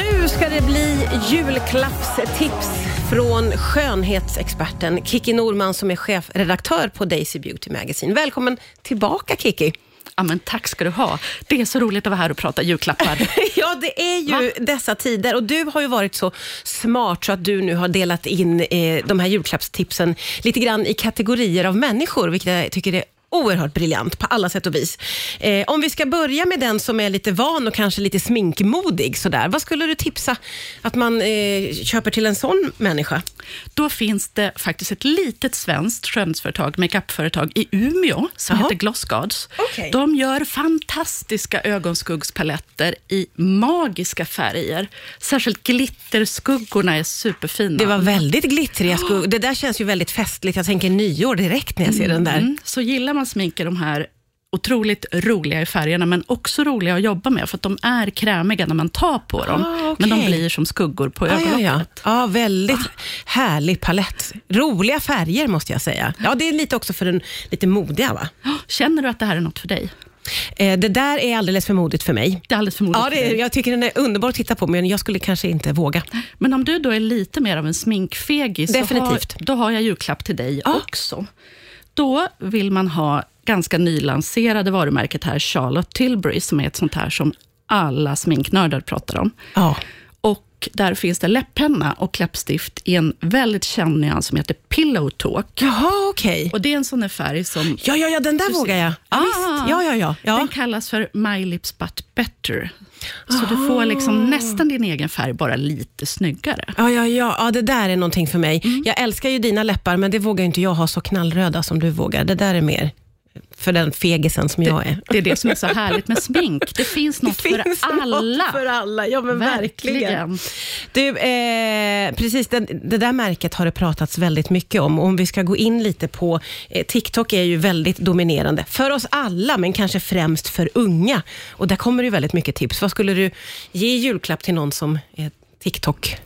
Nu ska det bli julklappstips från skönhetsexperten Kiki Norman som är chefredaktör på Daisy Beauty Magazine. Välkommen tillbaka Kiki. Ja, men tack ska du ha. Det är så roligt att vara här och prata julklappar. ja, det är ju Va? dessa tider och du har ju varit så smart så att du nu har delat in eh, de här julklappstipsen lite grann i kategorier av människor, vilket jag tycker är oerhört briljant på alla sätt och vis. Eh, om vi ska börja med den som är lite van och kanske lite sminkmodig, sådär. vad skulle du tipsa att man eh, köper till en sån människa? Då finns det faktiskt ett litet svenskt skönhetsföretag, makeupföretag i Umeå, som Aha. heter Glossgods. Okay. De gör fantastiska ögonskuggspaletter i magiska färger. Särskilt glitterskuggorna är superfina. Det var väldigt glittriga skuggor. Det där känns ju väldigt festligt. Jag tänker nyår direkt när jag ser mm. den där. Så gillar man sminka de här otroligt roliga i färgerna, men också roliga att jobba med, för att de är krämiga när man tar på dem, ah, okay. men de blir som skuggor på ögonlocket. Ah, ja, ja. ja, väldigt ah. härlig palett. Roliga färger måste jag säga. Ja, det är lite också för den lite modiga, va? Känner du att det här är något för dig? Eh, det där är alldeles för modigt för mig. Det är alldeles för modigt ja, det är, Jag tycker den är underbar att titta på, men jag skulle kanske inte våga. Men om du då är lite mer av en sminkfegis, Definitivt. Har, då har jag julklapp till dig ja. också. Då vill man ha ganska nylanserade varumärket här, Charlotte Tilbury, som är ett sånt här som alla sminknördar pratar om. Ja. Och där finns det läpppenna och läppstift i en väldigt känd nyans som heter Pillow Talk. Jaha, okej. Okay. Och det är en sån där färg som... Ja, ja, ja, den där vågar jag. Ah, Ja, ja, ja, ja. Den kallas för My Lips But Better. Så Aha. du får liksom nästan din egen färg, bara lite snyggare. Ja, ja, ja. ja det där är någonting för mig. Mm. Jag älskar ju dina läppar, men det vågar inte jag ha så knallröda som du vågar. Det där är mer för den fegisen som jag är. Det är det som är så härligt med smink. Det finns något det finns för alla. Något för alla, ja men verkligen. verkligen. Du, eh, precis det, det, där märket har det pratats väldigt mycket om. Om vi ska gå in lite på, eh, TikTok är ju väldigt dominerande för oss alla, men kanske främst för unga. Och där kommer det väldigt mycket tips. Vad skulle du ge julklapp till någon som är TikTok?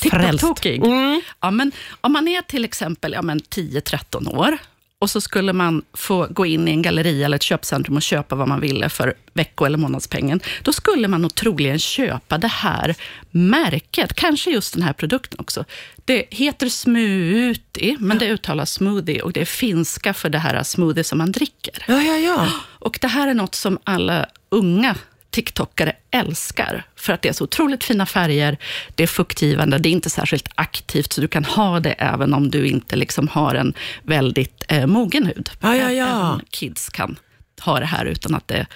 TikTok-tokig? Mm. Ja, om man är till exempel ja, 10-13 år, och så skulle man få gå in i en galleria eller ett köpcentrum och köpa vad man ville för vecko eller månadspengen. Då skulle man nog troligen köpa det här märket, kanske just den här produkten också. Det heter smoothie, men det uttalas smoothie och det är finska för det här smoothie som man dricker. Ja, ja, ja. Och det här är något som alla unga TikTokare älskar, för att det är så otroligt fina färger, det är fuktgivande, det är inte särskilt aktivt, så du kan ha det även om du inte liksom har en väldigt eh, mogen hud. Ja, ja, ja. Även kids kan ha det här utan att det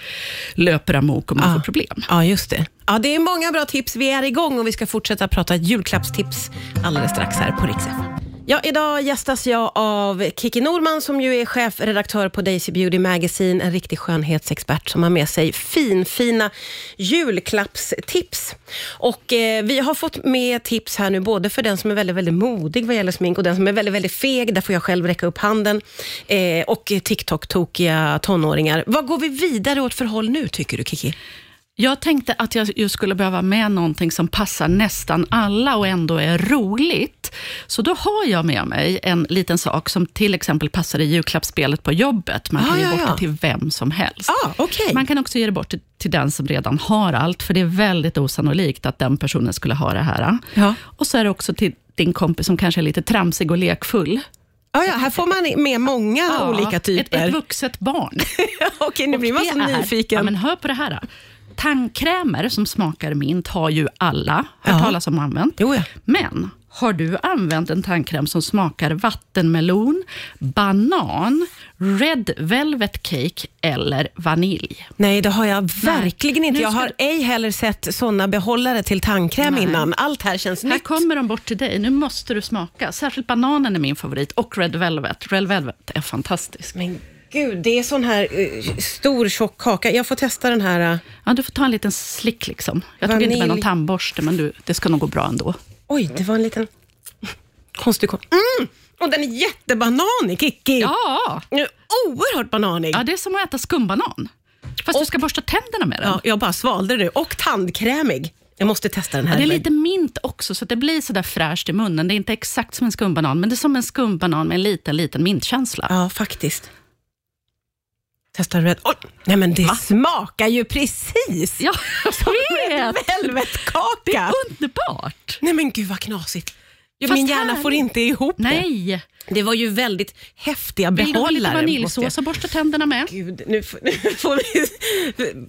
löper amok och man ja. får problem. Ja, just det. Ja, det är många bra tips. Vi är igång och vi ska fortsätta prata julklappstips alldeles strax här på Rix Ja, idag gästas jag av Kiki Norman som ju är chefredaktör på Daisy Beauty Magazine, en riktig skönhetsexpert som har med sig finfina julklappstips. Och eh, vi har fått med tips här nu, både för den som är väldigt, väldigt modig vad gäller smink och den som är väldigt, väldigt feg, där får jag själv räcka upp handen, eh, och TikTok-tokiga tonåringar. Vad går vi vidare åt för håll nu, tycker du Kiki? Jag tänkte att jag skulle behöva med någonting som passar nästan alla och ändå är roligt. Så då har jag med mig en liten sak som till exempel passar i julklappsspelet på jobbet. Man kan ah, ge bort ja, ja. det till vem som helst. Ah, okay. Man kan också ge det bort till, till, den som redan har allt, för det är väldigt osannolikt att den personen skulle ha det här. Ja. Och så är det också till din kompis som kanske är lite tramsig och lekfull. Ja, ja, här får man med många ja, olika typer. Ett, ett vuxet barn. Okej, nu blir man så nyfiken. Ja, men hör på det här. Då. Tandkrämer som smakar mint har ju alla hört ja. talas om och använt. Jo, ja. Men har du använt en tandkräm som smakar vattenmelon, banan, red velvet cake eller vanilj? Nej, det har jag verkligen Nej. inte. Jag har ej heller sett såna behållare till tandkräm Nej. innan. Allt här känns här nytt. Här kommer de bort till dig. Nu måste du smaka. Särskilt bananen är min favorit och red velvet. Red velvet är fantastisk. Men Gud, det är sån här uh, stor tjock kaka. Jag får testa den här. Uh, ja, du får ta en liten slick liksom. Jag tog inte med någon tandborste, men du, det ska nog gå bra ändå. Oj, det var en liten konstig kaka. Mm! Och den är jättebananig, Kikki. Ja. Oerhört bananig. Ja, det är som att äta skumbanan. Fast och, du ska borsta tänderna med den. Ja, jag bara svalde det. Och tandkrämig. Jag måste testa den här. Ja, det är lite mint också, så det blir sådär fräscht i munnen. Det är inte exakt som en skumbanan, men det är som en skumbanan med en liten, liten mintkänsla. Ja, faktiskt. Testa Red. Oh, nej men det Va? smakar ju precis ja, som en velvetkaka. Det är underbart. Nej men gud vad knasigt. Ja, min hjärna här... får inte ihop Nej. det. Det var ju väldigt häftiga behållare. Vill du ha lite vaniljsås och borsta tänderna med? Gud, nu, nu får vi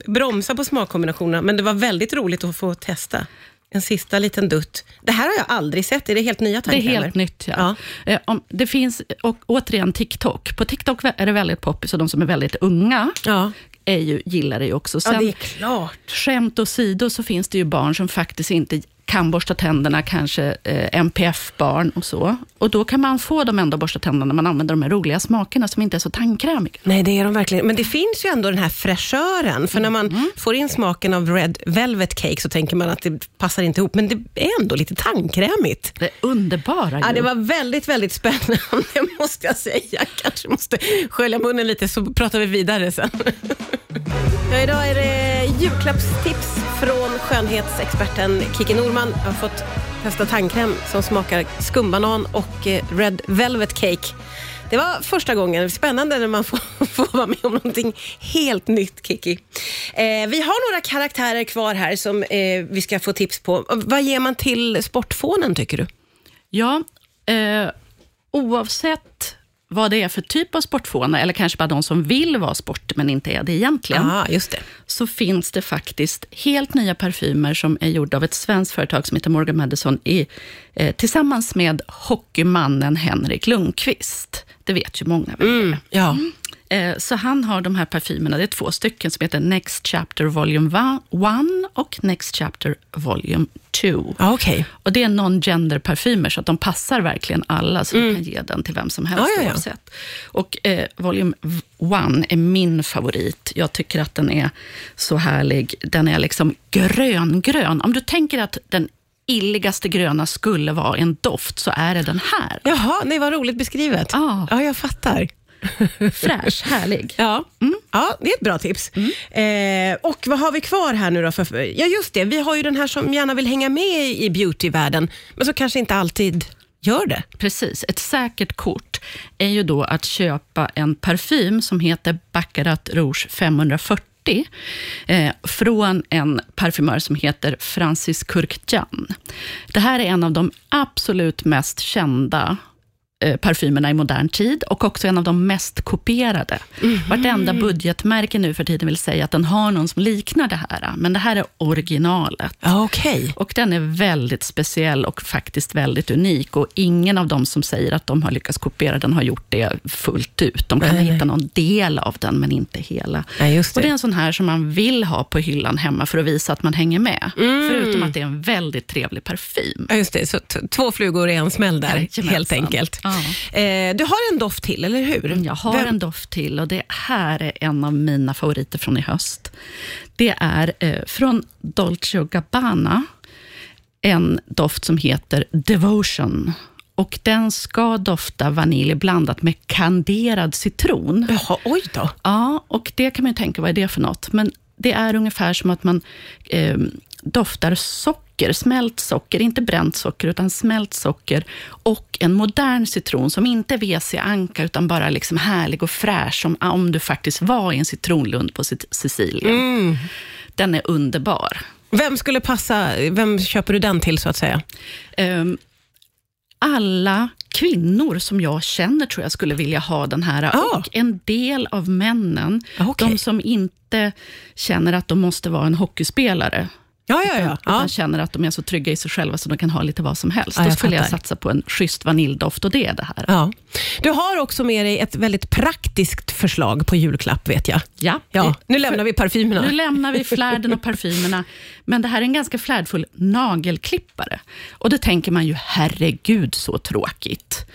bromsa på smakkombinationerna, men det var väldigt roligt att få testa. En sista liten dutt. Det här har jag aldrig sett. Är det helt nya tankar? Det är helt eller? nytt, ja. ja. Eh, det finns, och, återigen, TikTok. På TikTok är det väldigt poppis och de som är väldigt unga ja. är ju, gillar det ju också. Sen, ja, det är klart. Skämt åsido så finns det ju barn som faktiskt inte kan borsta tänderna, kanske eh, MPF-barn och så. Och då kan man få dem ändå att borsta tänderna när man använder de här roliga smakerna som inte är så tandkrämiga. Nej, det är de verkligen. Men det finns ju ändå den här fräschören. För när man mm. får in smaken av Red Velvet Cake så tänker man att det passar inte ihop. Men det är ändå lite tandkrämigt. Det är underbara Ja, det var väldigt, väldigt spännande måste jag säga. Jag kanske måste skölja munnen lite så pratar vi vidare sen. Ja, idag är det julklappstips från skönhetsexperten Kiki Norman. Jag har fått testa tandkräm som smakar skumbanan och eh, Red Velvet Cake. Det var första gången. Spännande när man får, får vara med om någonting helt nytt, Kiki. Eh, vi har några karaktärer kvar här som eh, vi ska få tips på. Vad ger man till sportfånen, tycker du? Ja, eh, oavsett vad det är för typ av sportfåne, eller kanske bara de som vill vara sport, men inte är det egentligen, Aha, just det. så finns det faktiskt helt nya parfymer som är gjorda av ett svenskt företag som heter Morgan Madison, i, eh, tillsammans med hockeymannen Henrik Lundqvist. Det vet ju många. Mm, ja. Mm. Eh, så han har de här parfymerna, det är två stycken, som heter Next Chapter Volume 1 och Next Chapter Volume 2. Ah, okay. Och det är non-gender parfymer, så att de passar verkligen alla, så mm. du kan ge den till vem som helst ah, oavsett. Och eh, Volume 1 är min favorit. Jag tycker att den är så härlig. Den är liksom grön-grön. Om du tänker att den illigaste gröna skulle vara en doft, så är det den här. Jaha, nej vad roligt beskrivet. Ah. Ja, jag fattar. Fräsch, härlig. Ja. Mm. ja, det är ett bra tips. Mm. Eh, och vad har vi kvar här nu då? För, ja, just det. Vi har ju den här som gärna vill hänga med i beautyvärlden, men som kanske inte alltid gör det. Precis. Ett säkert kort är ju då att köpa en parfym som heter Baccarat Rouge 540 eh, från en parfymör som heter Francis Kurkdjan. Det här är en av de absolut mest kända parfymerna i modern tid och också en av de mest kopierade. Mm. Vartenda budgetmärke nu för tiden vill säga att den har någon som liknar det här, men det här är originalet. Okay. Och den är väldigt speciell och faktiskt väldigt unik och ingen av dem som säger att de har lyckats kopiera den har gjort det fullt ut. De kan nej, hitta någon del av den, men inte hela. Nej, det. Och det är en sån här som man vill ha på hyllan hemma för att visa att man hänger med. Mm. Förutom att det är en väldigt trevlig parfym. Ja, just det. Så två flugor i en smäll där, helt enkelt. Ja. Eh, du har en doft till, eller hur? Jag har Vem? en doft till och det här är en av mina favoriter från i höst. Det är eh, från Dolce Gabbana, en doft som heter Devotion. Och den ska dofta vanilj blandat med kanderad citron. Jaha, oj då. Ja, och det kan man ju tänka, vad är det för något? Men det är ungefär som att man eh, doftar socker, smält socker, inte bränt socker, utan smält socker och en modern citron som inte är WC Anka, utan bara liksom härlig och fräsch, som om du faktiskt var i en citronlund på Sicilien. Mm. Den är underbar. Vem skulle passa, vem köper du den till så att säga? Um, alla kvinnor som jag känner tror jag skulle vilja ha den här. Ah. Och en del av männen, okay. de som inte känner att de måste vara en hockeyspelare, Ja, ja, ja. Utan ja. känner att de är så trygga i sig själva så de kan ha lite vad som helst. Ja, Då skulle fattar. jag satsa på en schysst vaniljdoft och det är det här. Ja. Du har också med dig ett väldigt praktiskt förslag på julklapp vet jag. Ja. ja. Nu lämnar vi parfymerna. Nu lämnar vi flärden och parfymerna. Men det här är en ganska flärdfull nagelklippare. Och då tänker man ju, herregud så tråkigt.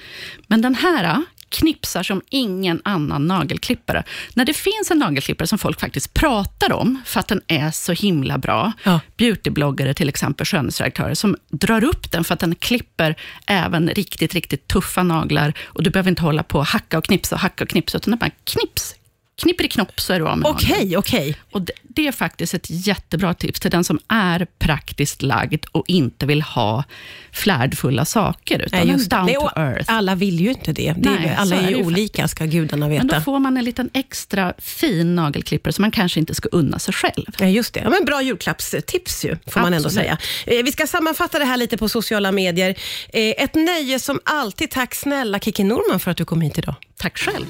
Men den här knipsar som ingen annan nagelklippare. När det finns en nagelklippare som folk faktiskt pratar om, för att den är så himla bra, ja. beautybloggare till exempel, skönhetsredaktörer, som drar upp den för att den klipper även riktigt, riktigt tuffa naglar och du behöver inte hålla på och hacka och knipsa och hacka och knipsa, utan den bara knips, knipper i knopp så är du av med Okej, nageln. okej. Och det, det är faktiskt ett jättebra tips till den som är praktiskt lagd och inte vill ha flärdfulla saker, utan Nej, det. down Det- to earth. Alla vill ju inte det. det Nej, är, alla är är det ju ju olika, ska gudarna Men då veta. får man en liten extra fin nagelklippare som man kanske inte ska unna sig själv. Ja, just det. Ja, men bra julklappstips ju, får man ändå Absolut. säga. Eh, vi ska sammanfatta det här lite på sociala medier. Eh, ett nöje som alltid. Tack snälla Kiki Norman för att du kom hit idag. Tack själv.